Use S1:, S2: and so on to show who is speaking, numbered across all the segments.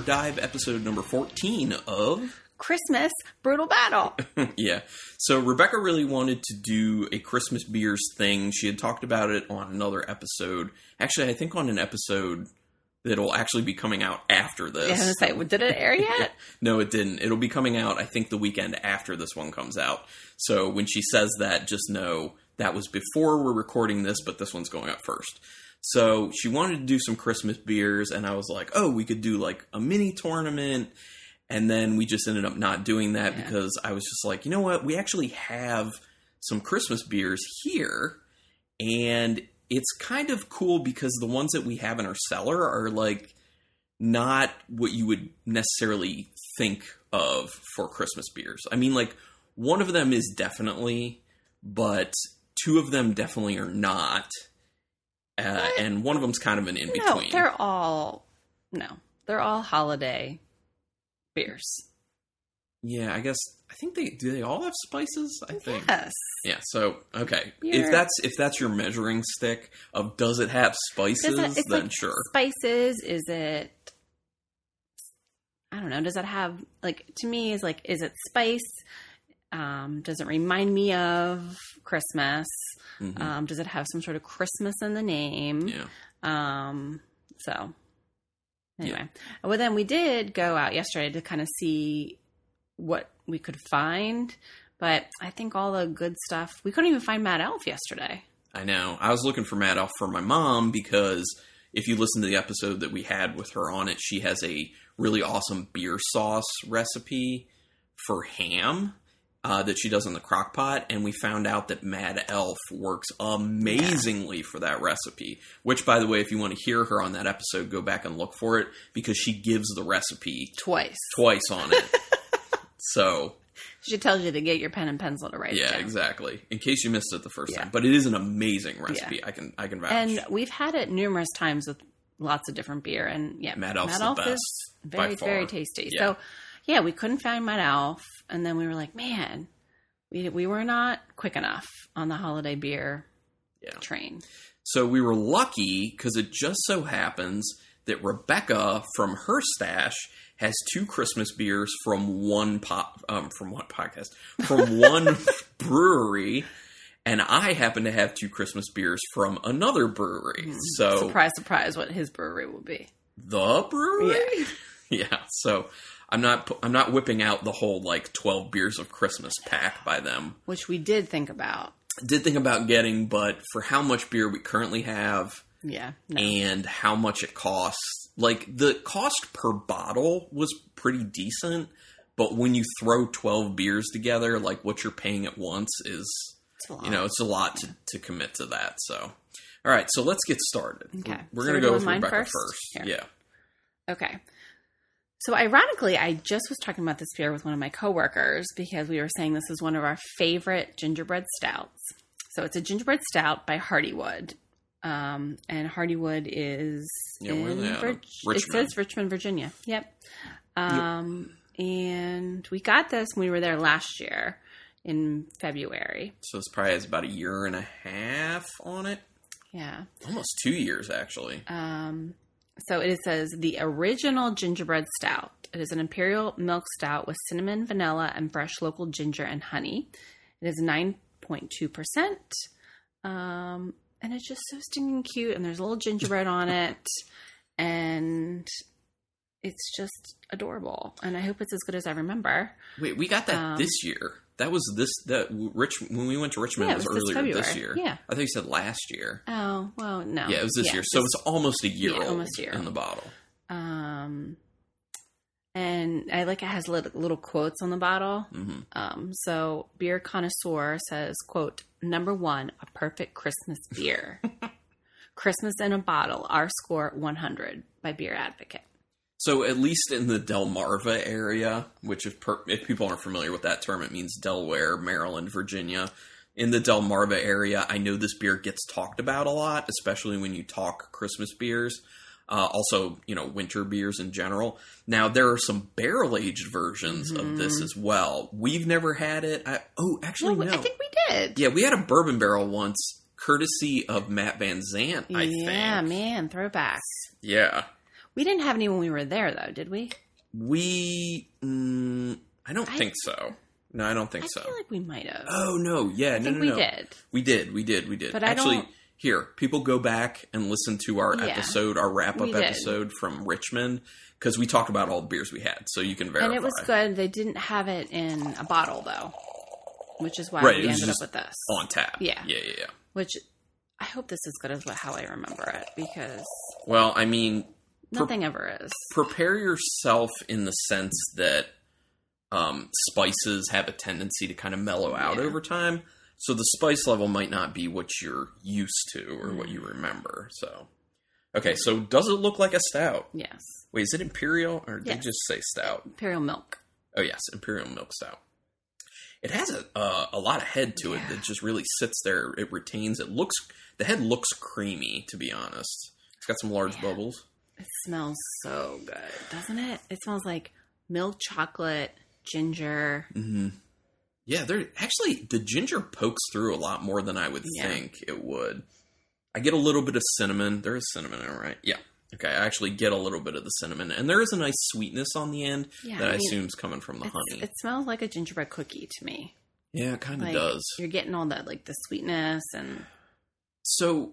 S1: Dive episode number 14 of.
S2: Christmas Brutal Battle.
S1: yeah. So Rebecca really wanted to do a Christmas beers thing. She had talked about it on another episode. Actually, I think on an episode that'll actually be coming out after this.
S2: Yeah, I was well, did it air yet?
S1: no, it didn't. It'll be coming out, I think, the weekend after this one comes out. So when she says that, just know that was before we're recording this, but this one's going up first. So she wanted to do some Christmas beers, and I was like, oh, we could do like a mini tournament. And then we just ended up not doing that
S2: Yeah.
S1: because I was just like, you know what? We actually have some Christmas beers here. And it's kind of cool because the ones that we have in our cellar are like not what you would necessarily think of for Christmas beers. I mean, like, one of them is definitely, but two of them definitely are not. Uh, and one of them's kind of an in between.
S2: no, they're all no, they're all holiday beers.
S1: Yeah, I guess I think they do. They all have spices. I think.
S2: Yes,
S1: Yeah. So okay,
S2: You're-
S1: if that's if that's your measuring stick of does it have spices,
S2: it-
S1: then
S2: like
S1: sure.
S2: spices. Is it? I don't know. Does that have like to me? Is like is it spice? Um, does it remind me of Christmas?
S1: Mhm.
S2: Um, does it have some sort of Christmas in the name?
S1: yeah.
S2: Um, so anyway, well, then we did go out yesterday to kind of see what we could find, but I think all the good stuff we couldn't even find Mad Elf yesterday.
S1: I know. I was looking for Mad Elf for my mom because if you listen to the episode that we had with her on it, she has a really awesome beer sauce recipe for ham uh, that she does in the crock pot. And we found out that Mad Elf works amazingly for that recipe. Which, by the way, if you want to hear her on that episode, go back and look for it because she gives the recipe
S2: Twice.
S1: twice on it. so
S2: She tells you to get your pen and pencil to write it
S1: yeah,
S2: down.
S1: exactly. In case you missed it the first
S2: Yeah.
S1: time, but it is an amazing recipe. I can I can vouch.
S2: And we've had it numerous times with lots of different beer, and yeah,
S1: Mad Elf's the best,
S2: is very very tasty.
S1: Yeah.
S2: So yeah, we couldn't find Mad Elf, and then we were like, man, we we were not quick enough on the holiday beer
S1: Yeah.
S2: train.
S1: So we were lucky because it just so happens that Rebecca from her stash has two Christmas beers from one pop um, from one podcast from one brewery, and I happen to have two Christmas beers from another brewery. So
S2: surprise, surprise, what his brewery will be.
S1: the Bruery, yeah. So I'm not I'm not whipping out the whole like 12 beers of Christmas pack by them.
S2: which we did think about.
S1: Did think about getting, but for how much beer we currently have
S2: Yeah, no.
S1: and how much it costs. Like the cost per bottle was pretty decent, but when you throw 12 beers together, like what you're paying at once is,
S2: It's a lot.
S1: you know, it's a lot to, to commit to that. So, all right, so let's get started.
S2: Okay.
S1: We're,
S2: So
S1: going to
S2: we're
S1: go with Rebecca
S2: first?
S1: first. Yeah.
S2: Okay. So ironically, I just was talking about this beer with one of my coworkers because we were saying this is one of our favorite gingerbread stouts. So it's a gingerbread stout by Hardywood. Um, and Hardywood is
S1: Yeah,
S2: in
S1: they out of?
S2: Vir- it
S1: Richmond.
S2: says Richmond, Virginia. Yep. Um, and we got this when we were there last year in February.
S1: So this probably has about a year and a half on it.
S2: Yeah.
S1: Almost two years, actually.
S2: Um, so it says the original gingerbread stout. It is an imperial milk stout with cinnamon, vanilla, and fresh local ginger and honey. It is nine point two percent, um, and it's just so stinking cute. And there's a little gingerbread on it, and it's just adorable. And I hope it's as good as I remember.
S1: Wait, we got that
S2: Um,
S1: this year. That was this that Rich when we went to Richmond
S2: Yeah,
S1: was,
S2: it was this
S1: earlier this year.
S2: Yeah.
S1: I thought you said last year.
S2: Oh well, no,
S1: Yeah, it was this year. So it's almost a year
S2: yeah,
S1: old
S2: almost year
S1: in the bottle.
S2: um, and I like it has little, little quotes on the bottle.
S1: hmm
S2: Um, so beer connoisseur says, quote, number one, a perfect Christmas beer. Christmas in a bottle, our score 100 by Beer Advocate.
S1: So at least in the Delmarva area, which if per, if people aren't familiar with that term, it means Delaware, Maryland, Virginia. In the Delmarva area, I know this beer gets talked about a lot, especially when you talk Christmas beers. Uh, also, you know, winter beers in general. Now there are some barrel aged versions of this as well. We've never had it. I, oh, actually,
S2: Well,
S1: no.
S2: I think we did.
S1: yeah, we had a bourbon barrel once, courtesy of Matt Van Zant. I
S2: yeah,
S1: think.
S2: man, throwbacks.
S1: Yeah.
S2: We didn't have any when we were there, though, did we?
S1: We, mm, I don't
S2: I-
S1: think so. No, I don't think
S2: I
S1: so.
S2: I feel like we might have.
S1: oh no, yeah,
S2: I
S1: no,
S2: think
S1: no,
S2: we did.
S1: We did, we did, we did.
S2: But I
S1: Actually, here, people go back and listen to our
S2: Yeah,
S1: episode, our wrap up episode from Richmond, because we talked about all the beers we had, so you can verify.
S2: And it was good. They didn't have it in a bottle, though, which is why
S1: Right,
S2: we ended up with this.
S1: on tap.
S2: Yeah.
S1: yeah, yeah, yeah.
S2: Which I hope this is good as how I remember it because
S1: Well, I mean,
S2: Nothing ever is.
S1: prepare yourself in the sense that um, spices have a tendency to kind of mellow out
S2: Yeah.
S1: over time. So the spice level might not be what you're used to or what
S2: Mm.
S1: you remember. So, okay, so does it look like a stout?
S2: Yes.
S1: Wait, is it imperial or did
S2: Yes.
S1: they just say stout?
S2: Imperial milk.
S1: Oh yes, imperial milk stout. It has a uh, a lot of head to it that just really sits there. It retains. It looks the head looks creamy. To be honest, it's got some large
S2: Yeah.
S1: bubbles.
S2: It smells so good, doesn't it? It smells like milk chocolate, ginger.
S1: Mm-hmm. Yeah, there actually the ginger pokes through a lot more than I would
S2: Yeah.
S1: think it would. I get a little bit of cinnamon. There is cinnamon in it, right? Yeah. Okay, I actually get a little bit of the cinnamon, and there is a nice sweetness on the end
S2: Yeah,
S1: that I,
S2: I
S1: assume is coming from the honey.
S2: It smells like a gingerbread cookie to me.
S1: yeah, it kind of
S2: Like
S1: does.
S2: you're getting all that like the sweetness and
S1: So,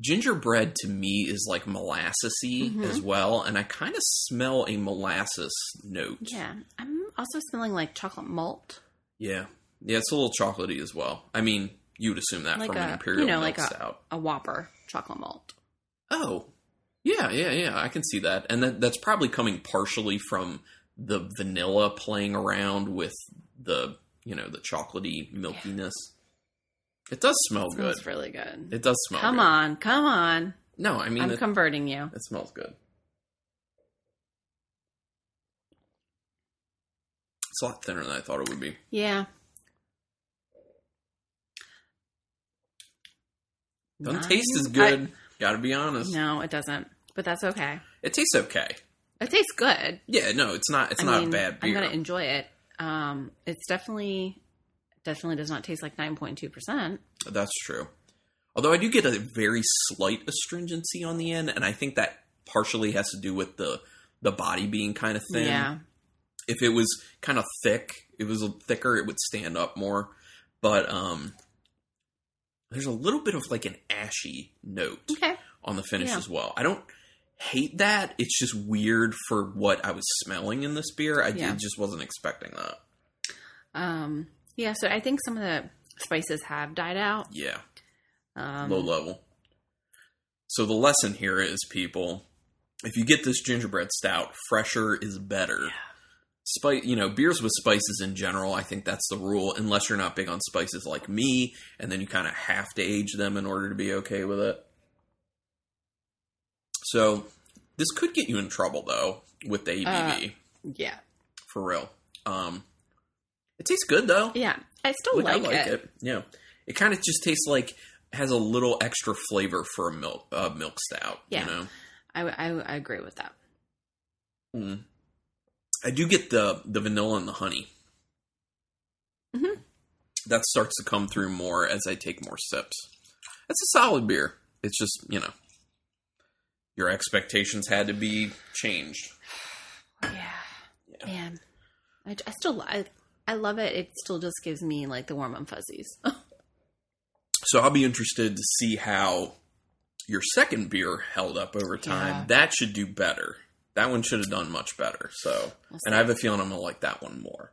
S1: gingerbread to me is like molassesy
S2: Mhm.
S1: as well, and I kind of smell a molasses note.
S2: yeah. I'm also smelling like chocolate malt,
S1: yeah, Yeah, It's a little chocolatey as well. I mean, you would assume that
S2: like
S1: from
S2: a
S1: an imperial
S2: you know like a, a Whopper chocolate malt.
S1: Oh, yeah, yeah, yeah. I can see that, and that that's probably coming partially from the vanilla playing around with the you know the chocolatey milkiness. It does smell
S2: It
S1: good.
S2: smells really good.
S1: It does smell. Good.
S2: Come
S1: good.
S2: on, come on.
S1: No, I mean
S2: I'm
S1: it,
S2: converting you.
S1: it smells good. It's a lot thinner than I thought it would be.
S2: Yeah.
S1: Doesn't
S2: Nine?
S1: taste as
S2: I-
S1: good. Got to be honest.
S2: no, it doesn't. But that's okay.
S1: It tastes okay.
S2: It tastes good.
S1: Yeah, no, it's not. It's
S2: I
S1: not
S2: mean,
S1: a bad beer.
S2: I'm gonna enjoy it. Um, it's definitely, definitely does not taste like 9.2 percent.
S1: That's true. Although I do get a very slight astringency on the end, and I think that partially has to do with the the body being kind of thin.
S2: Yeah,
S1: If it was kind of thick, it was thicker, it would stand up more. But um there's a little bit of like an ashy note
S2: okay.
S1: on the finish
S2: Yeah.
S1: as well. I don't hate that. It's just weird for what I was smelling in this beer. I
S2: Yeah.
S1: just wasn't expecting that.
S2: Um, yeah. So I think some of the spices have died out.
S1: Yeah.
S2: Um,
S1: low level. So the lesson here is, people, if you get this gingerbread stout, fresher is better. Spice, you know, beers with spices in general, I think that's the rule, unless you're not big on spices like me, and then you kind of have to age them in order to be okay with it. So this could get you in trouble though with the ABV,
S2: Yeah,
S1: for real. Um, it tastes good though.
S2: yeah. I still
S1: Like,
S2: like,
S1: I like
S2: it.
S1: it. Yeah, it kind of just tastes like has a little extra flavor for a milk uh, milk stout.
S2: Yeah.
S1: you know.
S2: I, I, I agree with that.
S1: Mm. I do get the the vanilla and the honey.
S2: Mhm.
S1: That starts to come through more as I take more sips. It's a solid beer. It's just you know your expectations had to be changed.
S2: Yeah,
S1: Yeah.
S2: man. I, I still I, I love it. It still just gives me like the warm and fuzzies.
S1: So I'll be interested to see how your second beer held up over time.
S2: Yeah.
S1: That should do better. That one should have done much better. So,
S2: We'll
S1: and. I have a feeling I'm gonna like that one more.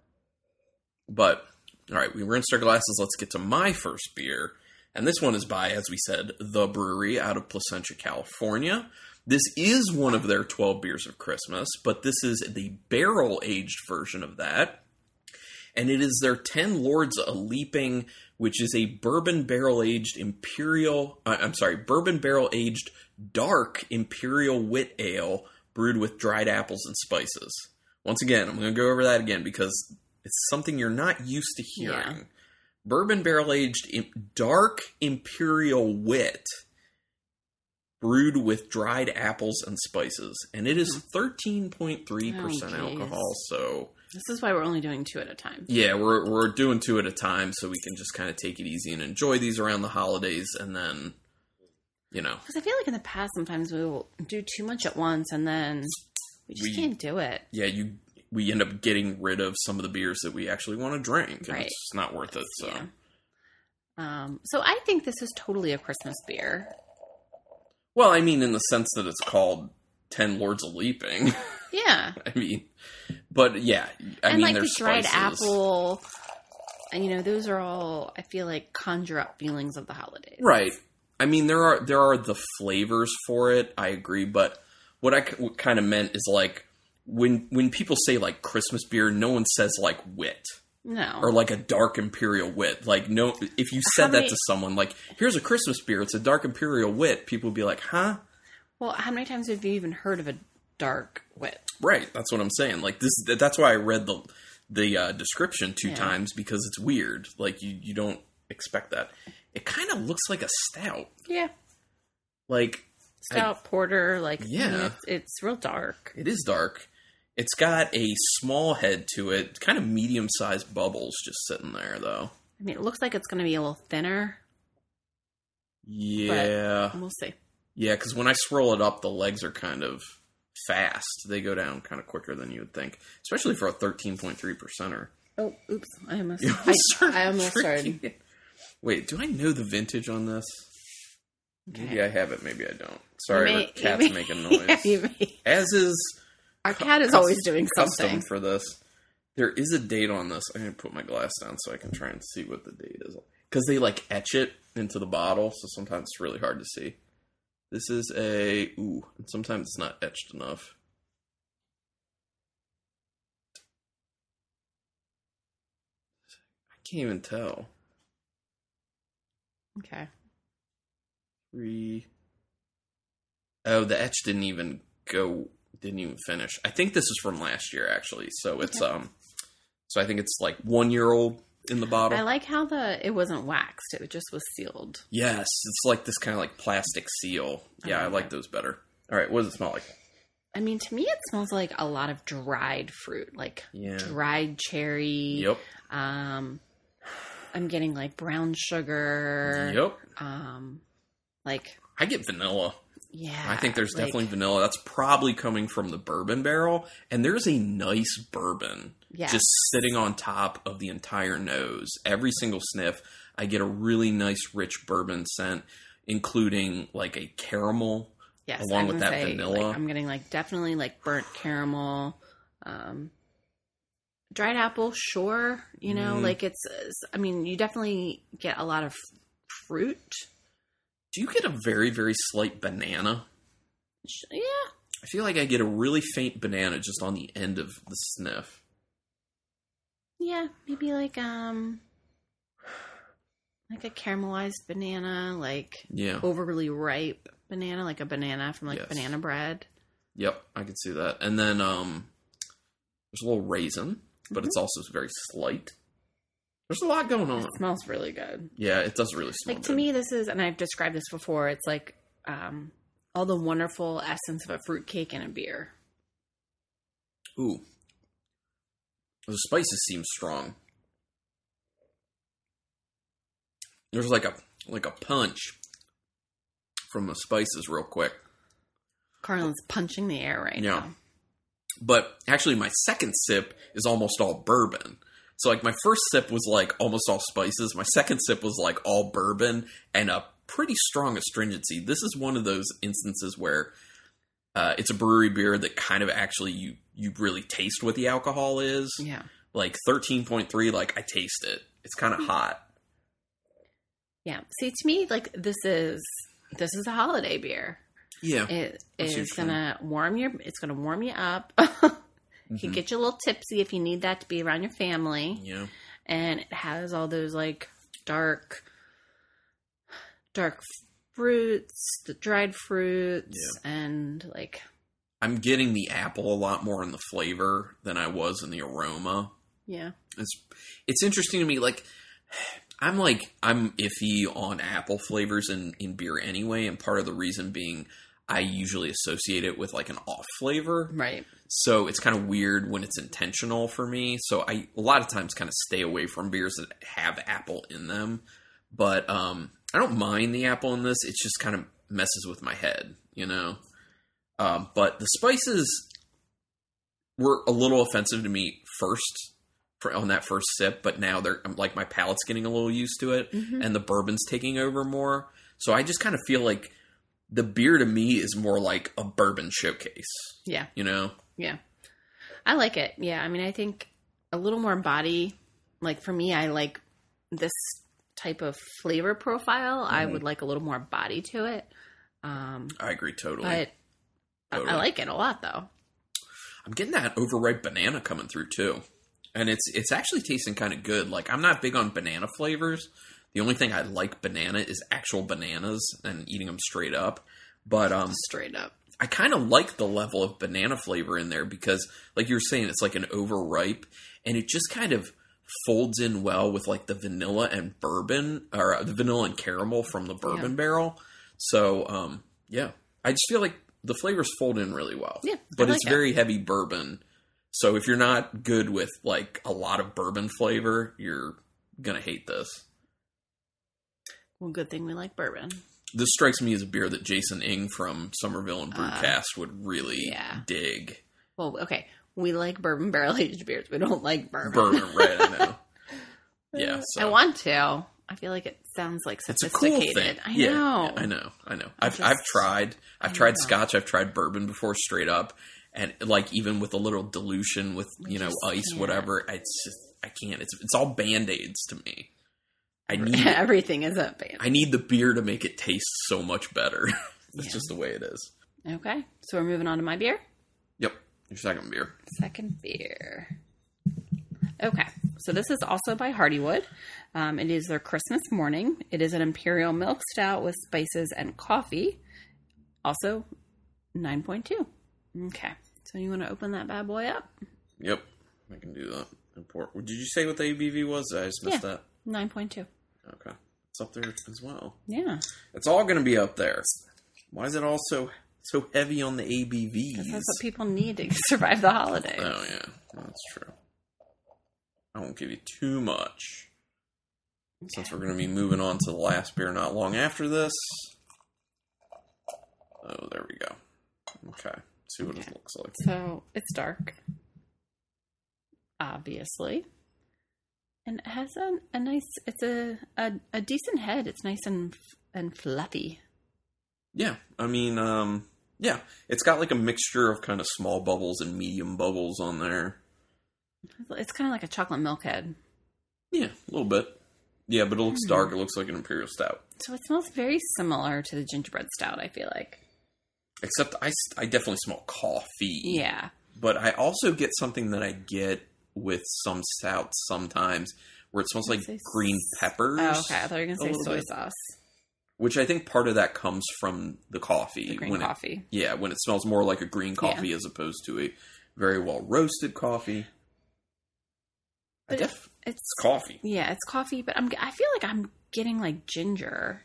S1: But all right, we rinsed our glasses. Let's get to my first beer, and this one is by, as we said, the Bruery out of Placentia, California. This is one of their 12 beers of Christmas, but this is the barrel aged version of that. And it is their 10 Lords a Leaping, which is a bourbon barrel aged imperial, uh, I'm sorry, bourbon barrel aged dark imperial wit ale brewed with dried apples and spices. Once again, I'm going to go over that again because it's something you're not used to hearing.
S2: Yeah.
S1: Bourbon barrel aged dark imperial wit brewed with dried apples and spices. And it is 13.3%
S2: Oh,
S1: alcohol. So,
S2: this is why we're only doing two at a time.
S1: yeah, we're, we're doing two at a time so we can just kind of take it easy and enjoy these around the holidays and then You know,
S2: Because I feel like in the past, sometimes we will do too much at once and then we just
S1: We-
S2: can't do it.
S1: yeah, you we end up getting rid of some of the beers that we actually want to drink. and
S2: Right.
S1: It's not worth it. So
S2: Yeah. Um, so I think this is totally a Christmas beer.
S1: well, I mean, in the sense that it's called Ten Lords of Leaping.
S2: Yeah.
S1: I mean, but yeah, I
S2: and
S1: mean,
S2: like the dried
S1: spices.
S2: apple. And you know, those are all I feel like conjure up feelings of the holidays.
S1: Right. I mean, there are there are the flavors for it. I agree, but what I kind of meant is like when when people say like Christmas beer, no one says like wit
S2: No.
S1: or like a dark imperial wit. Like no, if you said that to someone, like here's a Christmas beer, it's a dark imperial wit, people would be like, huh?
S2: well, how many times have you even heard of a dark wit?
S1: Right. That's what I'm saying. Like this. That's why I read the the uh, description two
S2: Yeah.
S1: times because it's weird. Like you you don't expect that. It kind of looks like a stout.
S2: Yeah.
S1: Like
S2: Stout porter, like I mean,
S1: Yeah.
S2: it's, it's real dark.
S1: It is dark. It's got a small head to it, kind of medium sized bubbles just sitting there, though.
S2: I mean, it looks like it's going to be a little thinner.
S1: Yeah.
S2: We'll see.
S1: Yeah, because when I swirl it up, the legs are kind of fast. They go down kind of quicker than you would think, especially for a 13.3 percenter.
S2: Oh, oops! I almost, I,
S1: started
S2: I almost started.
S1: it. Wait, do I know the vintage on this? Maybe I have it, maybe I don't. Sorry,
S2: may-
S1: cat's
S2: may-
S1: making noise.
S2: Yeah.
S1: As is
S2: Our cat is always doing
S1: custom
S2: something.
S1: for this. There is a date on this. I'm gonna put my glass down so I can try and see what the date is. Because they like etch it into the bottle, so sometimes it's really hard to see. This is a ooh, and sometimes it's not etched enough. I can't even tell.
S2: Okay.
S1: Three. Oh, the etch didn't even go. Didn't even finish. I think this is from last year, actually. So it's
S2: Okay.
S1: um. So I think it's like one year old in the bottle.
S2: I like how the it wasn't waxed; it just was sealed.
S1: yes, it's like this kind of like plastic seal. Yeah, I
S2: like
S1: like those better. All right, what does it smell like?
S2: I mean, to me, it smells like a lot of dried fruit, like
S1: Yeah.
S2: dried cherry.
S1: Yep.
S2: Um, I'm getting like brown sugar.
S1: Yep.
S2: Um, like
S1: I get vanilla.
S2: Yeah,
S1: I think there's
S2: like-
S1: definitely vanilla. That's probably coming from the bourbon barrel, and there's a nice bourbon
S2: Yes.
S1: just sitting on top of the entire nose. Every single sniff, I get a really nice, rich bourbon scent, including like a caramel.
S2: yes,
S1: along
S2: I'm
S1: with that
S2: say,
S1: vanilla.
S2: Like, I'm getting like definitely like burnt caramel. Um, dried apple, sure. You know,
S1: Mm.
S2: like it's. it's- I mean, you definitely get a lot of fruit.
S1: Do you get a very, very slight banana?
S2: Yeah,
S1: I feel like I get a really faint banana just on the end of the sniff.
S2: yeah, maybe like um, like a caramelized banana, like
S1: Yeah.
S2: overly ripe banana, like a banana from like
S1: Yes.
S2: banana bread.
S1: Yep, I can see that. And then um there's a little raisin, but it's also very slight. There's a lot going on.
S2: It smells really good.
S1: Yeah, it does really smell
S2: Like to
S1: good.
S2: me, this is, and I've described this before. It's like um, all the wonderful essence of a fruit cake and a beer.
S1: Ooh. The spices seem strong. There's like a like a punch from the spices real quick.
S2: Carlin's punching the air right now.
S1: Yeah.
S2: now.
S1: But actually my second sip is almost all bourbon. So like my first sip was like almost all spices. My second sip was like all bourbon and a pretty strong astringency. This is one of those instances where uh, it's a Bruery beer that kind of actually you you really taste what the alcohol is.
S2: Yeah.
S1: Like thirteen point three, like I taste it. It's kind of hot.
S2: Yeah. See, to me, like this is this is a holiday beer.
S1: Yeah.
S2: It is
S1: you're
S2: gonna warm your. It's gonna warm you up. You can get you a little tipsy if you need that to be around your family.
S1: Yeah.
S2: and it has all those like dark dark fruits the dried fruits and like
S1: I'm getting the apple a lot more in the flavor than I was in the aroma.
S2: yeah
S1: It's it's interesting to me. Like I'm like I'm iffy on apple flavors in in beer anyway, and part of the reason being I usually associate it with like an off flavor.
S2: right
S1: So it's kind of weird when it's intentional for me. So I a lot of times kind of stay away from beers that have apple in them. But um I don't mind the apple in this. It's just kind of messes with my head, you know. Um, but the spices were a little offensive to me first for, on that first sip, but now they're I'm like my palate's getting a little used to it,
S2: Mhm.
S1: and the bourbon's taking over more. So I just kind of feel like the beer to me is more like a bourbon showcase,
S2: Yeah.
S1: you know.
S2: Yeah. I like it. Yeah. I mean, I think a little more body. Like for me, I like this type of flavor profile. I
S1: Mhm.
S2: would like a little more body to it. Um,
S1: I agree totally.
S2: but I- I like it a lot though.
S1: I'm getting that overripe banana coming through too, and it's it's actually tasting kind of good. Like I'm not big on banana flavors. The only thing I like banana is actual bananas and eating them straight up. But um,
S2: Straight up.
S1: I kind of like the level of banana flavor in there because, like you were saying, it's like an overripe, and it just kind of folds in well with like the vanilla and bourbon, or uh, the vanilla and caramel from the bourbon
S2: Yeah.
S1: barrel. So, um, yeah, I just feel like the flavors fold in really well.
S2: Yeah,
S1: but
S2: like
S1: it's
S2: it.
S1: very heavy bourbon. So if you're not good with like a lot of bourbon flavor, you're gonna hate this.
S2: Well, good thing we like bourbon.
S1: This strikes me as a beer that Jason Ing from Somerville and
S2: Uh,
S1: Brewcast would really
S2: yeah.
S1: dig.
S2: Well, okay. We like bourbon barrel aged beers. We don't like bourbon.
S1: Bourbon, right? I know. Yeah, so
S2: I want to. I feel like it sounds like
S1: it's a cool
S2: sophisticated.
S1: thing.
S2: I
S1: Yeah,
S2: know.
S1: yeah, I know. I know. I've
S2: just-
S1: I've tried. I've tried. Scotch. I've tried bourbon before, straight up, and like even with a little dilution with you know ice,
S2: can't.
S1: whatever. It's just I can't. It's it's all band aids to me. I need
S2: Everything is up band.
S1: I need the beer to make it taste so much better. That's
S2: Yeah.
S1: just the way it is.
S2: Okay. So we're moving on to my beer.
S1: Yep. Your second beer.
S2: Second beer. Okay. So this is also by Hardywood. Um, it is their Christmas morning. It is an imperial milk stout with spices and coffee. Also 9.2. Okay. So you want to open that bad boy up?
S1: Yep. I can do that. Import. Did you say what the ABV was? I just missed
S2: Yeah.
S1: that.
S2: 9.2.
S1: Okay. It's up there as well.
S2: Yeah.
S1: It's all going to be up there. Why is it all so so heavy on the ABVs?
S2: That's what people need to survive the holiday.
S1: oh yeah, that's true. I won't give you too much since we're going to be moving on to the last beer not long after this. Oh, there we go. Okay, see what
S2: Okay.
S1: it looks like.
S2: So it's dark, obviously, and it has a, a nice. It's a, a a decent head. It's nice and and fluffy.
S1: Yeah, I mean, um, yeah, it's got like a mixture of kind of small bubbles and medium bubbles on there.
S2: It's kind of like a chocolate milk head.
S1: Yeah, a little bit. Yeah, but it looks
S2: Hmm.
S1: dark. It looks like an imperial stout.
S2: So it smells very similar to the gingerbread stout. I feel like.
S1: Except I, I definitely smell coffee.
S2: Yeah.
S1: But I also get something that I get with some stouts sometimes where it smells like green peppers.
S2: Oh, okay. I thought you were gonna say soy
S1: bit.
S2: sauce.
S1: Which I think part of that comes from the coffee.
S2: The green
S1: when
S2: coffee.
S1: It, yeah, when it smells more like a green coffee as opposed to a very well roasted coffee.
S2: But it's
S1: coffee.
S2: yeah, it's coffee, but I'm I feel like I'm getting like ginger.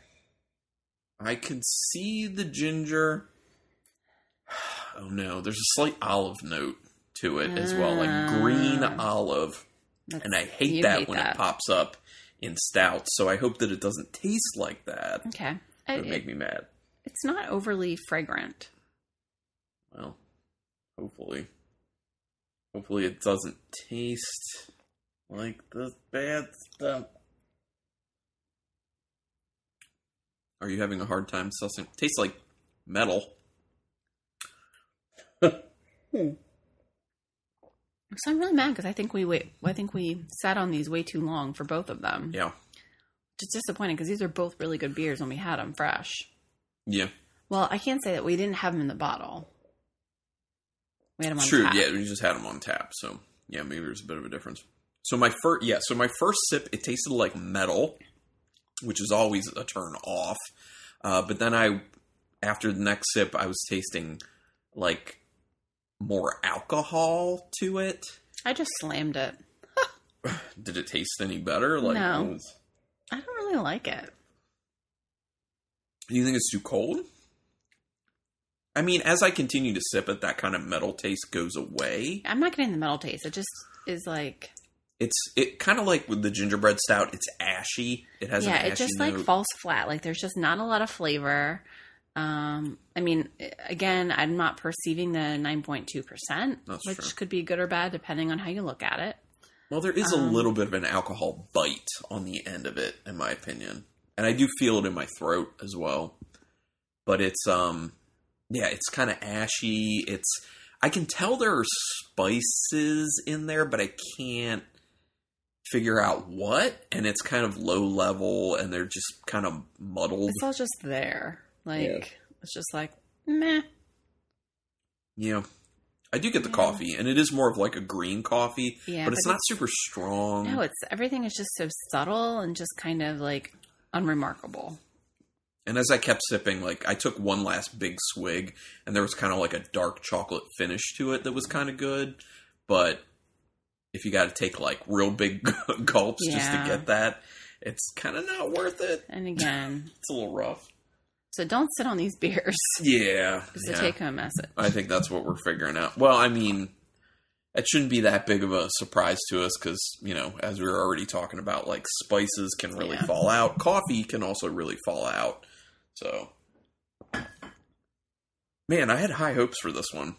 S1: I can see the ginger. Oh no, there's a slight olive note to it as well, like green
S2: Ah.
S1: olive.
S2: That's-
S1: And I hate that
S2: hate
S1: when
S2: that.
S1: it pops up in stouts, so I hope that it doesn't taste like that.
S2: Okay.
S1: It would make me mad.
S2: it's not overly fragrant.
S1: Well, hopefully. Hopefully it doesn't taste like the bad stuff. Are you having a hard time sussing? Tastes like metal.
S2: So I'm really mad because I think we wait. I think we sat on these way too long for both of them.
S1: Yeah.
S2: Just disappointing because these are both really good beers when we had them fresh.
S1: Yeah.
S2: Well, I can't say that we didn't have them in the bottle. We had them on
S1: True.
S2: tap.
S1: Yeah, we just had them on tap, so yeah, maybe there's a bit of a difference. So my first, yeah, so my first sip, it tasted like metal, which is always a turn off. Uh, but then I, after the next sip, I was tasting like more alcohol to it.
S2: I just slammed it.
S1: Did it taste any better? Like,
S2: No.
S1: was-
S2: I don't really like it.
S1: do you think it's too cold? I mean, as I continue to sip it, that kind of metal taste goes away.
S2: I'm not getting the metal taste. It just is like
S1: It's it kind of like with the gingerbread stout. It's ashy. It has
S2: yeah, it just
S1: note.
S2: like falls flat. Like there's just not a lot of flavor. Um, I mean, again, I'm not perceiving the 9.2%,
S1: That's
S2: which
S1: true.
S2: could be good or bad depending on how you look at it.
S1: Well, there is a
S2: Um,
S1: little bit of an alcohol bite on the end of it, in my opinion, and I do feel it in my throat as well. But it's um, yeah, it's kind of ashy. It's I can tell there are spices in there, but I can't figure out what. And it's kind of low level, and they're just kind of muddled.
S2: It's all just there. Like,
S1: Yeah.
S2: it's just like, meh.
S1: Yeah, I do get the
S2: Yeah.
S1: coffee, and it is more of like a green coffee,
S2: Yeah,
S1: but it's
S2: but
S1: not super strong.
S2: No, it's everything is just so subtle and just kind of like unremarkable.
S1: And as I kept sipping, like I took one last big swig, and there was kind of like a dark chocolate finish to it that was kind of good. But if you got to take like real big gulps just to get that, it's kind of not worth it.
S2: And again,
S1: It's a little rough.
S2: So don't sit on these beers.
S1: Yeah,
S2: It's
S1: yeah.
S2: a take home message.
S1: I think that's what we're figuring out. Well, I mean, it shouldn't be that big of a surprise to us because you know, as we were already talking about, like spices can really
S2: Yeah.
S1: fall out. Coffee can also really fall out. So, man, I had high hopes for this one,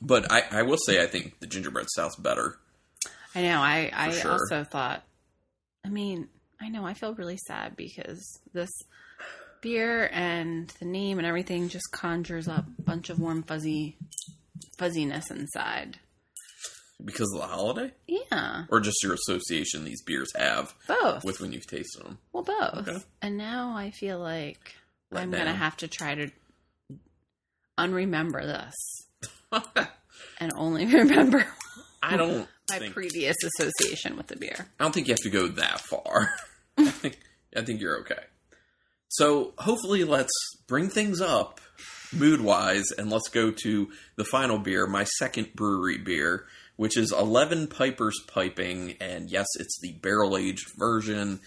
S1: but I, I will say I think the gingerbread stout's better.
S2: I know. I, I
S1: sure.
S2: also thought, I mean, I know I feel really sad because this beer and the name and everything just conjures up a bunch of warm, fuzzy fuzziness inside.
S1: Because of the holiday,
S2: Yeah,
S1: or just your association these beers have
S2: both.
S1: with when you've tasted them.
S2: well, both.
S1: Okay.
S2: And now I feel like
S1: Let
S2: I'm going to have to try to unremember this and only remember
S1: I don't
S2: my
S1: think
S2: previous association with the beer.
S1: I don't think you have to go that far. I think I think you're okay. So hopefully, let's bring things up mood wise, and let's go to the final beer, my second Bruery beer, which is Eleven Pipers Piping, and yes, it's the barrel aged version.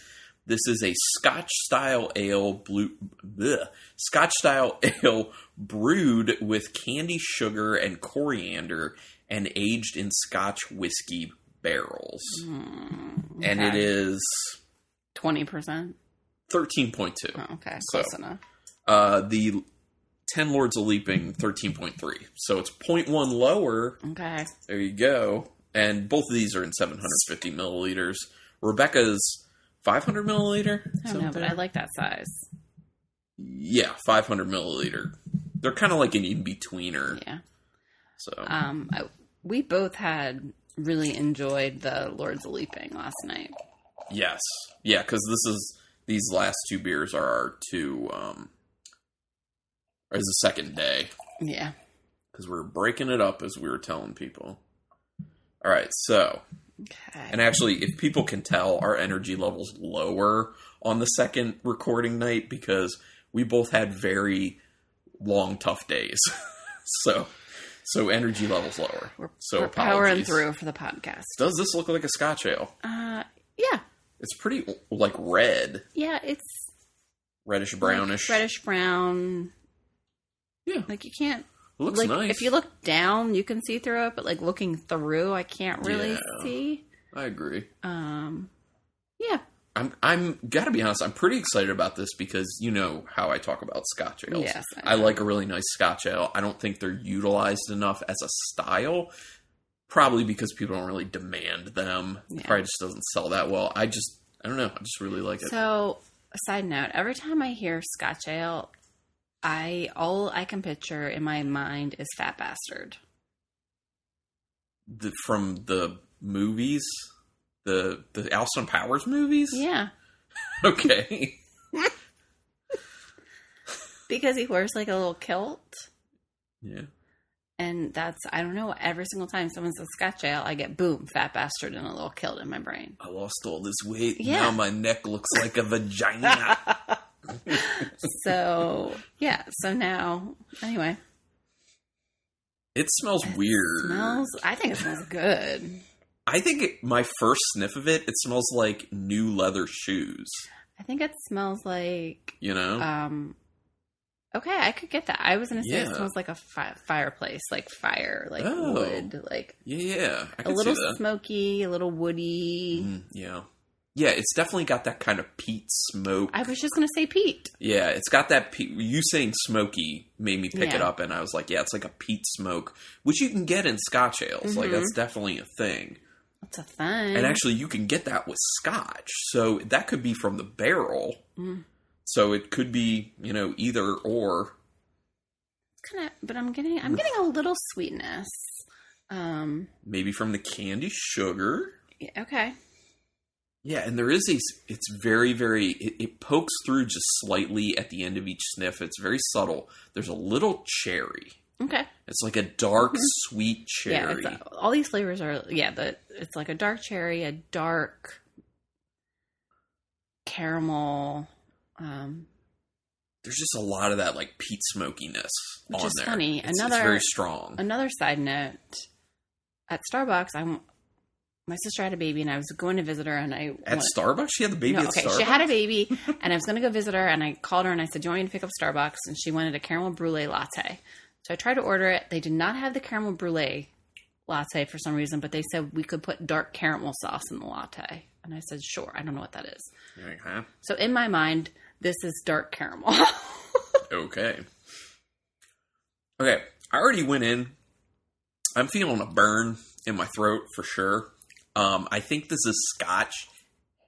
S1: This is a Scotch style ale, blue, bleh, Scotch style ale brewed with candy sugar and coriander, and aged in Scotch whiskey barrels hmm, and it
S2: Okay.
S1: is
S2: 20%.
S1: 13.2.
S2: Oh, okay,
S1: So-
S2: close enough.
S1: Uh, the 10 Lords of Leaping, 13.3. So it's 0.1 lower.
S2: Okay.
S1: There you go. And both of these are in 750 milliliters. Rebecca's 500 milliliter?
S2: I don't know, but I like that size.
S1: Yeah, 500 milliliter. They're kind of like an in betweener.
S2: Yeah.
S1: So
S2: Um, I, we both had really enjoyed the Lords of Leaping last night.
S1: yes, yeah, because this is these last two beers are our two. Um, is the second day.
S2: Yeah.
S1: because we're breaking it up as we were telling people. All right, so
S2: Okay.
S1: and actually, if people can tell, our energy levels lower on the second recording night because we both had very long, tough days. so, so energy levels lower.
S2: we're
S1: so
S2: we're powering through for the podcast.
S1: Does this look like a Scotch ale?
S2: Uh, yeah.
S1: It's pretty like red,
S2: Yeah, it's
S1: reddish
S2: like
S1: brownish.
S2: reddish brown.
S1: Yeah,
S2: Like you can't
S1: it looks
S2: like
S1: nice.
S2: if you look down, you can see through it, but like looking through, I can't really
S1: Yeah.
S2: see.
S1: I agree.
S2: Um, yeah,
S1: I'm I'm gotta be honest. I'm pretty excited about this because you know how I talk about Scotch ales.
S2: Yes,
S1: I
S2: I
S1: like a really nice Scotch ale. I don't think they're utilized enough as a style. Probably because people don't really demand them.
S2: Yeah.
S1: Probably just doesn't sell that well. I just I don't know. I just really like it.
S2: So, a side note: every time I hear Scotch ale, I all I can picture in my mind is Fat Bastard.
S1: the, from the movies, the the Austin Powers movies.
S2: Yeah,
S1: Okay.
S2: because he wears like a little kilt,
S1: yeah.
S2: And that's I don't know. Every single time someone says Scotch ale, I get boom, Fat Bastard, and a little killed in my brain.
S1: I lost all this weight.
S2: Yeah.
S1: Now my neck looks like a vagina.
S2: So yeah, so now anyway,
S1: it smells weird.
S2: smells. I think it smells good.
S1: I think it, my first sniff of it, it smells like new leather shoes.
S2: I think it smells like
S1: You know?
S2: um. Okay, I could get that. I was gonna say it smells like a fi- fireplace, like fire, like
S1: Oh.
S2: wood, like
S1: yeah, yeah.
S2: A little smoky, a little woody.
S1: Mm, yeah. Yeah, it's definitely got that kind of peat smoke.
S2: I was just gonna say peat.
S1: Yeah, it's got that. Pe- you saying smoky made me pick it up, and I was like, yeah, it's like a peat smoke, which you can get in Scotch ales. Like
S2: Mhm.
S1: that's definitely a thing.
S2: That's a thing.
S1: And actually, you can get that with Scotch, so that could be from the barrel.
S2: Mm.
S1: So it could be, you know, either or.
S2: kind of, but I'm getting, I'm getting a little sweetness. Um.
S1: Maybe from the candy sugar.
S2: yeah, Okay.
S1: Yeah, and there is a. It's very, very. It, it pokes through just slightly at the end of each sniff. It's very subtle. There's a little cherry.
S2: Okay.
S1: It's like a dark,
S2: Mhm.
S1: sweet
S2: Yeah.
S1: cherry.
S2: Uh, all these flavors are. Yeah. The it's like a dark cherry, a dark caramel. Um.
S1: There's just a lot of that like peat smokiness
S2: Which
S1: on
S2: is
S1: there.
S2: funny.
S1: It's, it's
S2: Another-
S1: very strong.
S2: Another side note: at Starbucks, I'm. My sister had a baby, and I was going to visit her, and I
S1: At
S2: went-
S1: Starbucks, she had the baby
S2: No,
S1: at
S2: okay.
S1: Starbucks.
S2: She had a baby, and I was going to go visit her, and I called her and I said, "Do you want me to pick up Starbucks?" And she wanted a caramel brulee latte. So I tried to order it. They did not have the caramel brulee latte for some reason, but they said we could put dark caramel sauce in the latte. And I said, "Sure." I don't know what that is.
S1: Huh?
S2: So in my mind, this is dark caramel.
S1: Okay. Okay. I already went in. I'm feeling a burn in my throat for sure. Um, I think this is Scotch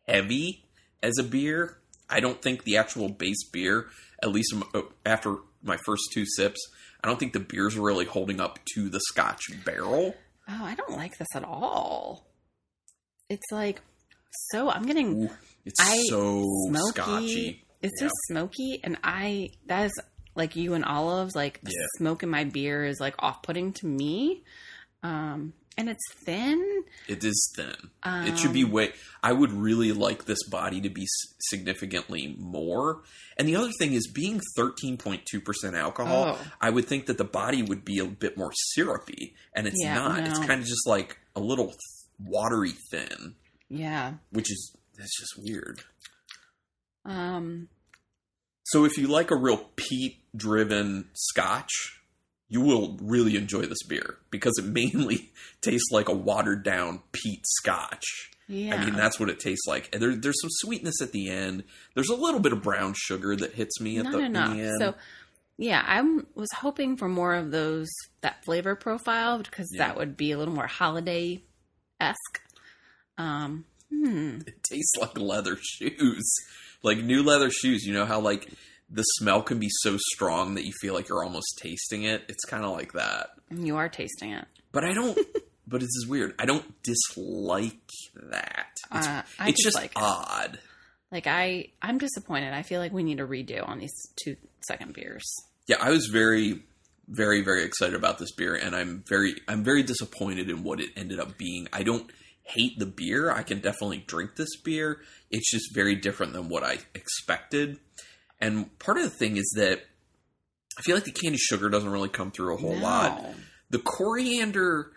S1: heavy as a beer. I don't think the actual base beer, at least uh, after my first two sips, I don't think the beer's really holding up to the Scotch barrel.
S2: oh, I don't like this at all. It's like so. I'm getting
S1: Ooh, it's
S2: I-
S1: so
S2: smoky.
S1: scotchy.
S2: It's
S1: Yeah.
S2: just smoky, and I that is like you and olives. Like the
S1: Yeah.
S2: smoke in my beer is like off putting to me. Um, and it's thin.
S1: It is thin.
S2: Um,
S1: it should be way. I would really like this body to be significantly more. And the other thing is, being thirteen point two percent alcohol,
S2: Oh.
S1: I would think that the body would be a bit more syrupy, and it's
S2: Yeah,
S1: not. It's kind of just like a little th- watery thin,
S2: Yeah.
S1: which is that's just weird.
S2: Um.
S1: So if you like a real peat driven Scotch, you will really enjoy this beer because it mainly tastes like a watered down peat Scotch.
S2: Yeah.
S1: I mean, that's what it tastes like. And there, there's some sweetness at the end. There's a little bit of brown sugar that hits me at
S2: not
S1: the,
S2: enough.
S1: the end.
S2: So, yeah, I was hoping for more of those that flavor profile because
S1: Yeah.
S2: that would be a little more holiday esque. Um. Hmm.
S1: it tastes like leather shoes, like new leather shoes. You know how like the smell can be so strong that you feel like you're almost tasting it. It's kind of like that.
S2: You are tasting it.
S1: But I don't. but it's weird. I don't dislike that. It's,
S2: Uh, I
S1: it's just
S2: it.
S1: odd.
S2: Like I, I'm disappointed. I feel like we need a redo on these two second beers.
S1: Yeah, I was very, very, very excited about this beer, and I'm very, I'm very disappointed in what it ended up being. I don't hate the beer. I can definitely drink this beer. It's just very different than what I expected. And part of the thing is that I feel like the candy sugar doesn't really come through a whole
S2: No.
S1: lot. The coriander,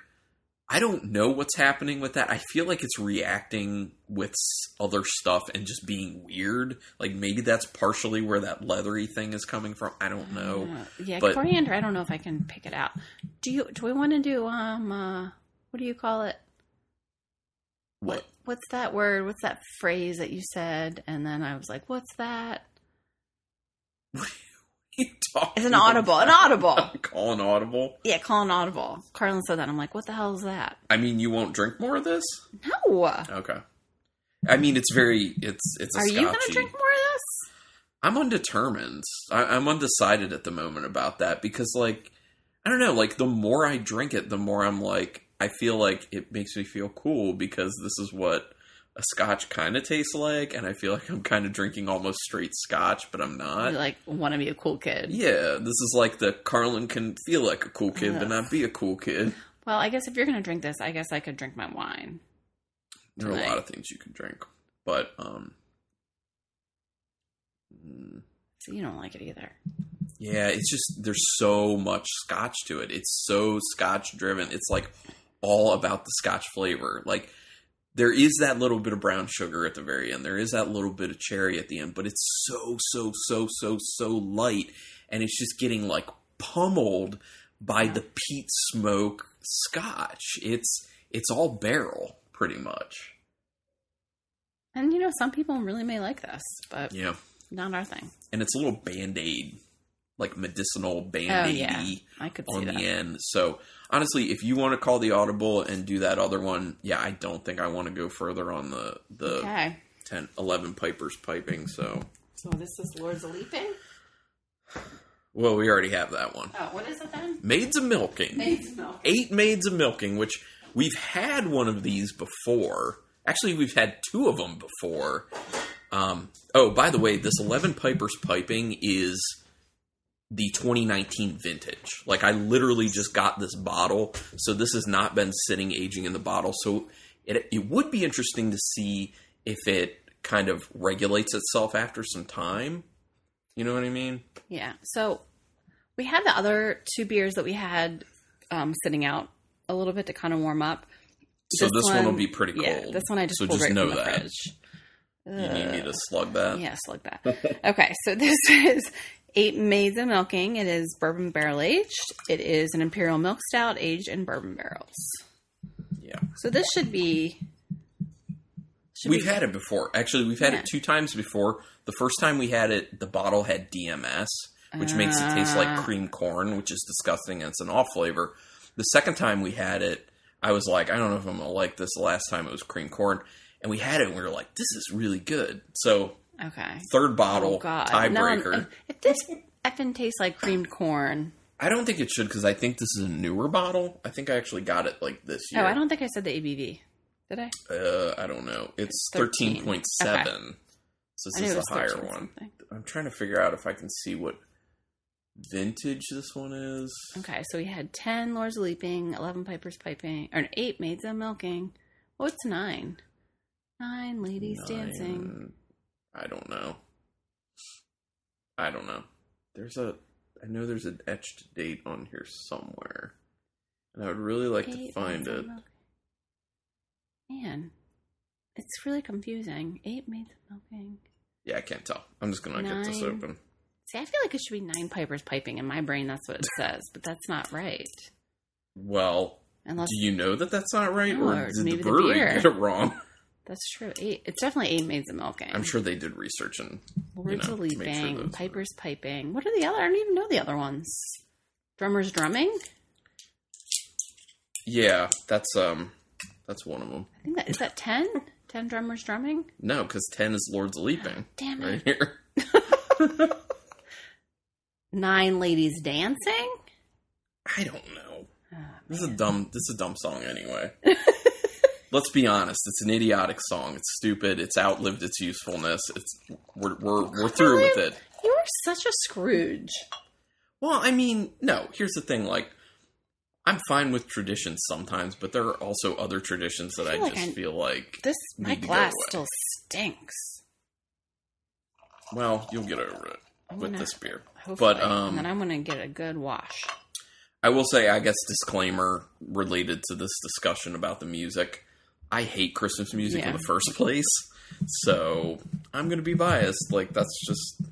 S1: I don't know what's happening with that. I feel like it's reacting with other stuff and just being weird. Like maybe that's partially where that leathery thing is coming from. I don't know.
S2: Uh, yeah,
S1: but-
S2: coriander. I don't know if I can pick it out. Do you? Do we want to do um? Uh, what do you call it?
S1: What?
S2: What's that word? What's that phrase that you said? And then I was like, "What's that?"
S1: you
S2: It's an audible. An audible.
S1: Call an audible.
S2: Yeah, call an audible. Carlin said that. I'm like, "What the hell is that?"
S1: I mean, you won't drink more of this.
S2: No.
S1: Okay. I mean, it's very. It's it's. A
S2: Are you going to drink more of this?
S1: I'm undetermined. I, I'm undecided at the moment about that because, like, I don't know. Like, the more I drink it, the more I'm like, I feel like it makes me feel cool because this is what a Scotch kind of tastes like, and I feel like I'm kind of drinking almost straight Scotch, but I'm not.
S2: You like want to be a cool kid?
S1: Yeah, this is like the Carlin can feel like a cool kid, but
S2: Ugh.
S1: not be a cool kid.
S2: Well, I guess if you're going to drink this, I guess I could drink my wine.
S1: There are a lot of things you can drink, but um, mm,
S2: So you don't like it either.
S1: yeah, it's just there's so much Scotch to it. It's so Scotch driven. It's like all about the Scotch flavor. Like there is that little bit of brown sugar at the very end. There is that little bit of cherry at the end, but it's so so so so so light, and it's just getting like pummeled by the peat smoke Scotch. It's it's all barrel pretty much.
S2: And you know, some people really may like this, but
S1: Yeah.
S2: not our thing.
S1: And it's a little band aid, like medicinal band
S2: Oh
S1: aid
S2: yeah, I could see
S1: on
S2: that.
S1: the end. So honestly, if you want to call the audible and do that other one, yeah, I don't think I want to go further on the the
S2: Okay.
S1: 10, 11 pipers piping. So
S2: So this is Lords of Leaping.
S1: well, we already have that one.
S2: Oh, what is it then?
S1: Maids of milking.
S2: Maids Milk.
S1: Eight maids of milking, which we've had one of these before. Actually, we've had two of them before. Um, oh, by the way, this 11 Pipers piping is the 2019 vintage. Like, I literally just got this bottle, so this has not been sitting aging in the bottle. So it, it would be interesting to see if it kind of regulates itself after some time. You know what I mean?
S2: Yeah. So we had the other two beers that we had um, sitting out a little bit to kind of warm up.
S1: So this, one, will be pretty cold.
S2: Yeah, this one I just
S1: so
S2: pulled
S1: just
S2: right
S1: know
S2: from the
S1: that.
S2: fridge.
S1: You need me to slug that?
S2: Yes, like that. okay, so this is Eight Maids of Milking. It is bourbon barrel aged. It is an imperial milk stout aged in bourbon barrels.
S1: Yeah.
S2: So this should be. Should
S1: We've
S2: be-
S1: had it before. Actually, we've had
S2: Yeah.
S1: it two times before. The first time we had it, the bottle had DMS, which makes it taste like
S2: Ah.
S1: cream corn, which is disgusting and it's an off flavor. The second time we had it, I was like, I don't know if I'm going to like this. The last time it was cream corn. And we had it and we were like, this is really good. So,
S2: Okay.
S1: third bottle,
S2: Oh, God.
S1: tiebreaker.
S2: If this effing tastes like creamed corn.
S1: I don't think it should because I think this is a newer bottle. I think I actually got it like this year.
S2: Oh, I don't think I said the ABV. Did I?
S1: Uh, I don't know. It's
S2: It's 13.
S1: thirteen point seven. So this is a higher one.
S2: something.
S1: I'm trying to figure out if I can see what vintage this one is.
S2: Okay, so we had 10 Lords of Leaping, 11 Pipers Piping, or 8 Maids of Milking. What's 9? 9 Ladies Dancing.
S1: Nine- I don't know. I don't know. There's a. I know there's an etched date on here somewhere, and I would really like to find it.
S2: Man, it's really confusing. 8 Maids of Milking.
S1: Yeah, I can't tell. I'm just gonna get this open.
S2: See, I feel like it should be 9 Pipers Piping. In my brain, that's what it says, but that's not right.
S1: Well,
S2: Unless
S1: do you know that that's not right,
S2: No,
S1: or
S2: or
S1: did the brewery get it wrong?
S2: That's true. 8. It's definitely 8 Maids of Milking.
S1: I'm sure they did research and
S2: Lords
S1: know,
S2: of
S1: make sure
S2: Leaping,
S1: those-
S2: Pipers Piping. What are the other? I don't even know the other ones. Drummers Drumming?
S1: yeah, that's um, that's one of them.
S2: I think that is that 10? 10 drummers drumming?
S1: No, because ten is Lords of Leaping
S2: Damn it!
S1: right here.
S2: Nine ladies dancing?
S1: I don't know.
S2: Ah,
S1: This is a dumb. This is a dumb song anyway. Let's be honest. It's an idiotic song. It's stupid. It's outlived its usefulness. It's we're we're, we're through with it.
S2: You are such a Scrooge.
S1: Well, I mean, no. Here's the thing. Like, I'm fine with traditions sometimes, but there are also other traditions that I,
S2: I like
S1: just
S2: I-
S1: feel like.
S2: This my
S1: Need to go
S2: glass still stinks.
S1: Well, you'll get over it
S2: I'm
S1: with
S2: gonna-
S1: this beer.
S2: Hopefully.
S1: But um,
S2: and then I'm gonna get a good wash.
S1: I will say, I guess, disclaimer related to this discussion about the music. I hate Christmas music in the first place, so I'm going to be biased. Like that's just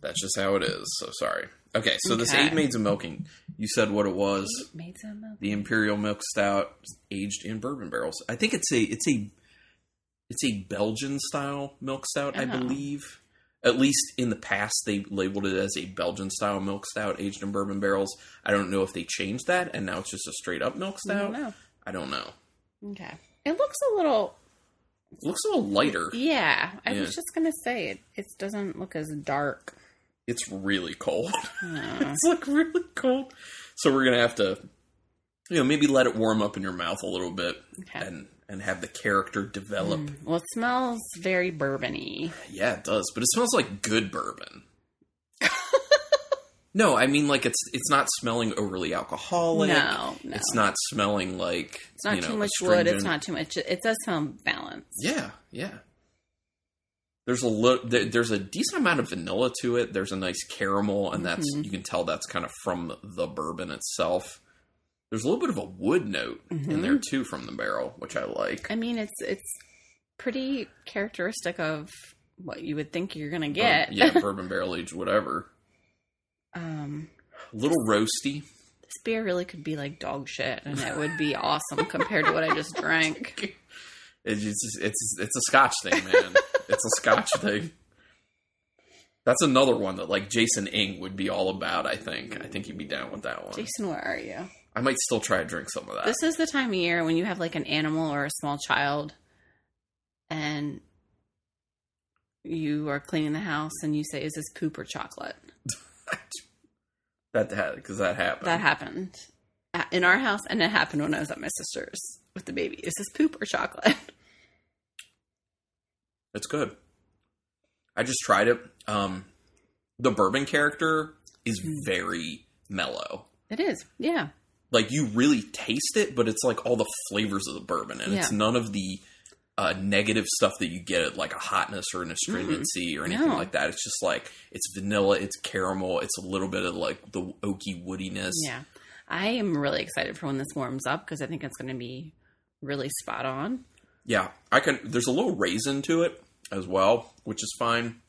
S1: that's just how it is. So sorry. Okay, so this eight maids of milking. You said what it was.
S2: Made some milk.
S1: The imperial milk stout aged in bourbon barrels. I think it's a it's a it's a Belgian style milk stout. I
S2: Oh.
S1: believe. At least in the past, they labeled it as a Belgian style milk stout aged in bourbon barrels. I don't know if they changed that and now it's just a straight up milk
S2: I don't
S1: stout.
S2: know.
S1: I don't know.
S2: Okay. It looks a little
S1: It looks a little lighter.
S2: yeah. I
S1: Yeah.
S2: was just gonna say it. It doesn't look as dark.
S1: It's really cold. It's like really cold. So we're gonna have to, you know, maybe let it warm up in your mouth a little bit
S2: okay.
S1: and and have the character develop.
S2: Mm. Well, it smells very bourbony.
S1: Yeah, it does, but it smells like good bourbon. No, I mean like it's it's not smelling overly alcoholic.
S2: No, no.
S1: It's not smelling like
S2: It's not
S1: you know,
S2: too much wood. It's not too much. It does smell balanced.
S1: Yeah, yeah. There's a there, there's a decent amount of vanilla to it. There's a nice caramel, and that's
S2: Mhm.
S1: you can tell that's kind of from the bourbon itself. There's a little bit of a wood note in
S2: Mhm.
S1: there too from the barrel, which I like.
S2: I mean, it's it's pretty characteristic of what you would think you're gonna get.
S1: Bur- yeah, bourbon barrel aged, whatever.
S2: Um,
S1: A little roasty.
S2: this beer really could be like dog shit, and it would be awesome compared to what I just drank.
S1: It's just, it's it's a Scotch thing, man. it's a Scotch thing. That's another one that like Jason Ing would be all about. I think. I think he'd be down with that one.
S2: Jason, where are you?
S1: I might still try to drink some of that.
S2: This is the time of year when you have like an animal or a small child and you are cleaning the house and you say, Is this poop or chocolate?
S1: That had because that happened.
S2: That happened in our house and it happened when I was at my sister's with the baby. Is this poop or chocolate?
S1: It's good. I just tried it. Um, the bourbon character is very mellow.
S2: It is, yeah.
S1: Like you really taste it, but it's like all the flavors of the bourbon, and it's none of the uh, negative stuff that you get at like a hotness or an astringency or anything
S2: No.
S1: like that. It's just like it's vanilla, it's caramel, it's a little bit of like the oaky woodiness.
S2: Yeah. I am really excited for when this warms up because I think it's going to be really spot on.
S1: Yeah, I can. There's a little raisin to it as well, which is fine.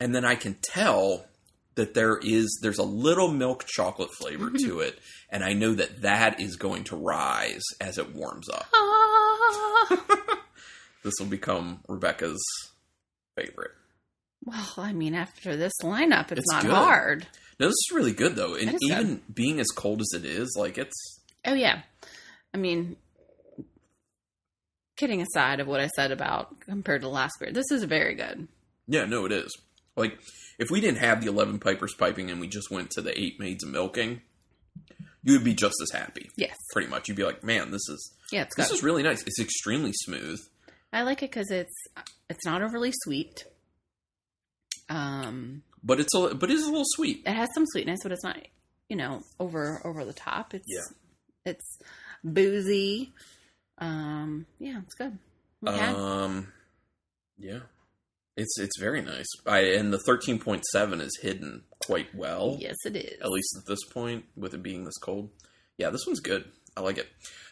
S1: And then I can tell that there is there's a little milk chocolate flavor to it, and I know that that is going to rise as it warms up.
S2: Ah!
S1: This will become Rebecca's favorite.
S2: well, I mean, after this lineup, it's,
S1: It's
S2: not
S1: good.
S2: hard.
S1: No, this is really good though, and
S2: is good.
S1: even being as cold as it is, like it's
S2: Oh yeah, I mean, kidding aside of what I said about compared to last beer, this is very good.
S1: yeah, no, it is. Like if we didn't have the eleven pipers piping and we just went to the eight maids milking, you would be just as happy.
S2: Yes,
S1: pretty much. You'd be like, man, this is
S2: yeah, it's good.
S1: this is really nice. It's extremely smooth.
S2: I like it because it's it's not overly sweet. Um,
S1: But it's a but it's a little sweet.
S2: it has some sweetness, but it's not you know over over the top. It's
S1: Yeah.
S2: it's boozy. Um, yeah, it's good. Okay.
S1: Um yeah. It's it's very nice. I and the thirteen point seven is hidden quite well.
S2: yes, it is.
S1: At least at this point, with it being this cold. Yeah, this one's good. I like it.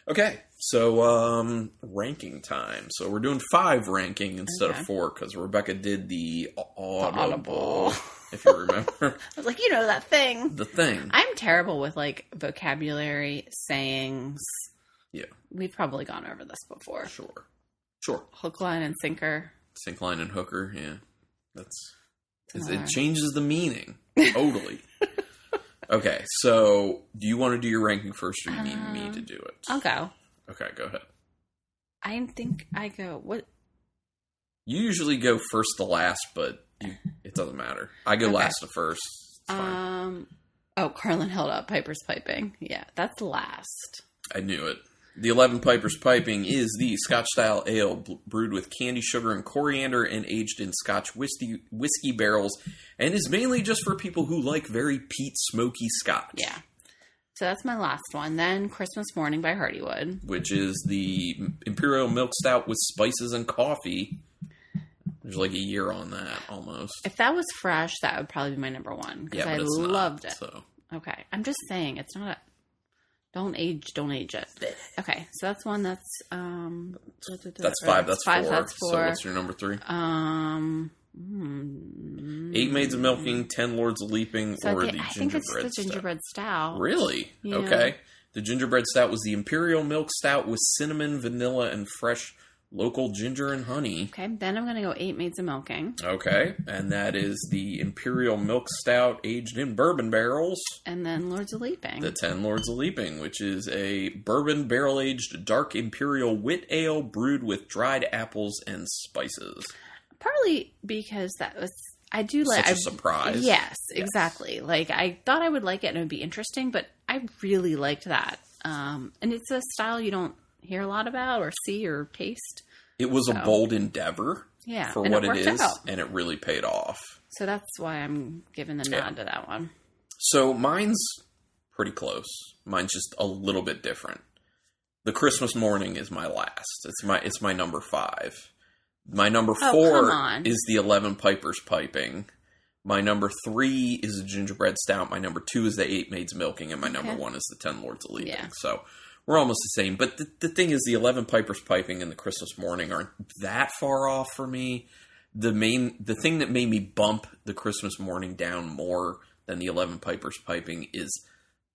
S1: Okay, so um ranking time. So we're doing five ranking instead
S2: Okay.
S1: of four because Rebecca did the audible,
S2: audible.
S1: if you remember
S2: I was like, you know that thing.
S1: the thing.
S2: I'm terrible with like vocabulary, sayings.
S1: Yeah.
S2: We've probably gone over this before.
S1: Sure, sure.
S2: Hook, line, and sinker.
S1: Sink line and hooker. Yeah, that's it changes the meaning totally. okay, so do you want to do your ranking first, or you need me
S2: Um,
S1: to do it?
S2: I'll go.
S1: Okay, go ahead.
S2: I think I go. What?
S1: You usually go first to last, but you, it doesn't matter. I go
S2: Okay.
S1: last to first.
S2: Um. Oh, Carlin held up Piper's piping. Yeah, that's last.
S1: I knew it. The Eleven Pipers Piping is the Scotch style ale brewed with candy, sugar, and coriander and aged in Scotch whiskey, whiskey barrels, and is mainly just for people who like very peat smoky Scotch.
S2: Yeah. So that's my last one. Then Christmas Morning by Hardywood.
S1: which is the Imperial Milk Stout with spices and coffee. There's like a year on that almost.
S2: If that was fresh, that would probably be my number one because
S1: Yeah,
S2: I
S1: it's not,
S2: loved it.
S1: So
S2: Okay, I'm just saying it's not. A, don't age, don't age it. Okay, so that's one. That's um.
S1: that's five. That's
S2: five.
S1: four.
S2: That's
S1: So what's your number three?
S2: um. hmm.
S1: Eight Maids of Milking, Ten Lords of Leaping,
S2: So
S1: or
S2: I,
S1: the
S2: I think it's
S1: Gingerbread
S2: the gingerbread stout.
S1: Stout. Really?
S2: Yeah.
S1: Okay. The Gingerbread Stout was the Imperial Milk Stout with cinnamon, vanilla, and fresh local ginger and honey.
S2: Okay, then I'm gonna go eight maids of milking,
S1: Okay, and that is the Imperial Milk Stout aged in bourbon barrels.
S2: and then Lords of Leaping.
S1: The Ten Lords of Leaping, which is a bourbon barrel aged dark imperial wit ale brewed with dried apples and spices.
S2: Partly because that was I do like
S1: Such a
S2: I-
S1: surprise.
S2: Yes,
S1: Yes.
S2: exactly. Like I thought I would like it and it would be interesting, but I really liked that. Um, and it's a style you don't hear a lot about or see or taste.
S1: It was a bold endeavor
S2: Yeah,
S1: for what
S2: it
S1: it is,
S2: out.
S1: and it really paid off.
S2: So that's why I'm giving the nod
S1: Yeah.
S2: to that one.
S1: So mine's pretty close. Mine's just a little bit different. The Christmas morning is my last. It's my it's my number five. My number
S2: Oh,
S1: four is the Eleven Pipers Piping. My number three is the gingerbread stout. My number two is the eight maids milking, and my number one is the ten lords of leaping.
S2: Yeah.
S1: So we're almost the same. But the, the thing is, the eleven pipers piping and the Christmas morning aren't that far off for me. The main, the thing that made me bump the Christmas morning down more than the eleven pipers piping is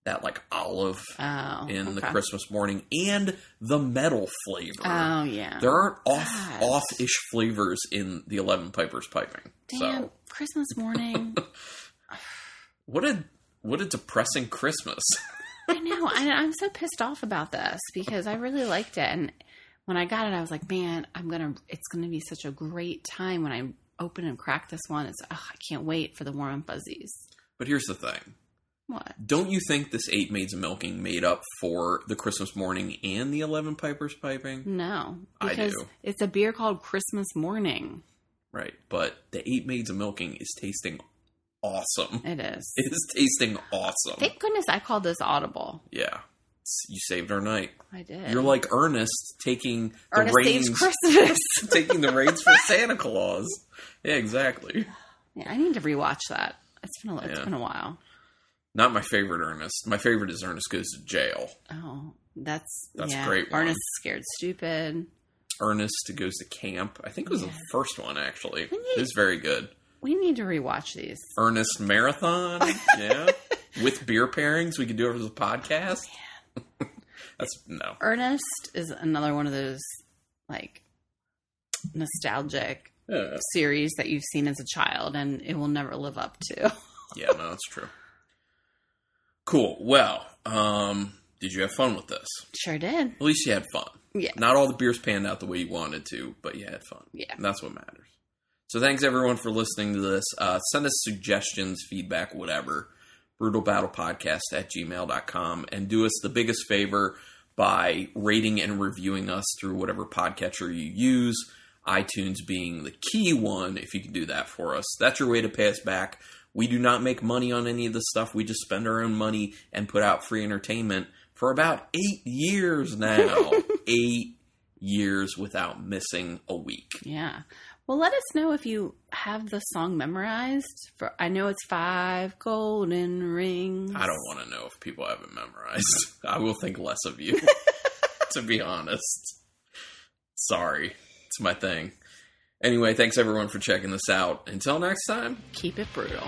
S1: that like olive
S2: Oh,
S1: in the. Christmas morning and the metal flavor.
S2: Oh yeah.
S1: there aren't off off ish flavors in the Eleven Pipers piping.
S2: Damn,
S1: So
S2: Christmas morning.
S1: what a what a depressing Christmas.
S2: I know. I, I'm so pissed off about this because I really liked it, and when I got it, I was like, "Man, I'm gonna. It's gonna be such a great time when I open and crack this one. It's. ugh, I can't wait for the warm and fuzzies.
S1: but here's the thing.
S2: What?
S1: Don't you think this Eight Maids of Milking made up for the Christmas morning and the Eleven Pipers piping?
S2: No,
S1: I do.
S2: it's a beer called Christmas Morning.
S1: Right. But the Eight Maids of Milking is tasting awesome.
S2: It is.
S1: It is tasting awesome.
S2: Thank goodness I called this audible.
S1: Yeah. You saved our night.
S2: I did.
S1: You're like Ernest taking the
S2: Ernest
S1: reins,
S2: Christmas.
S1: taking the reins for Santa Claus. Yeah, exactly.
S2: yeah, I need to rewatch that. It's been a, it's
S1: Yeah.
S2: been a while.
S1: Not my favorite Ernest. My favorite is Ernest Goes to Jail.
S2: Oh, that's
S1: That's
S2: yeah.
S1: great one.
S2: Ernest Scared Stupid.
S1: Ernest Goes to Camp. I think it was
S2: Yeah.
S1: the first one, actually. It was very good.
S2: We need to rewatch these.
S1: Ernest Marathon. yeah. With beer pairings. We could do it as a podcast. That's no.
S2: Ernest is another one of those like nostalgic
S1: Yeah.
S2: series that you've seen as a child and it will never live up to.
S1: Yeah, no, that's true. Cool. Well, um, did you have fun with this?
S2: Sure did.
S1: At least you had fun.
S2: Yeah.
S1: Not all the beers panned out the way you wanted to, but you had fun.
S2: Yeah.
S1: And that's what matters. So thanks everyone for listening to this. Uh, send us suggestions, feedback, whatever. Brutalbattlepodcast at gmail.com. And do us the biggest favor by rating and reviewing us through whatever podcatcher you use. iTunes being the key one, if you can do that for us. That's your way to pay us back. We do not make money on any of this stuff. We just spend our own money and put out free entertainment for about eight years now. eight years without missing a week.
S2: Yeah. Well, let us know if you have the song memorized. For I know it's five golden rings.
S1: I don't want to know if people have it memorized. I will think less of you, to be honest. Sorry. It's my thing. Anyway, thanks everyone for checking this out. Until next time.
S2: Keep it brutal.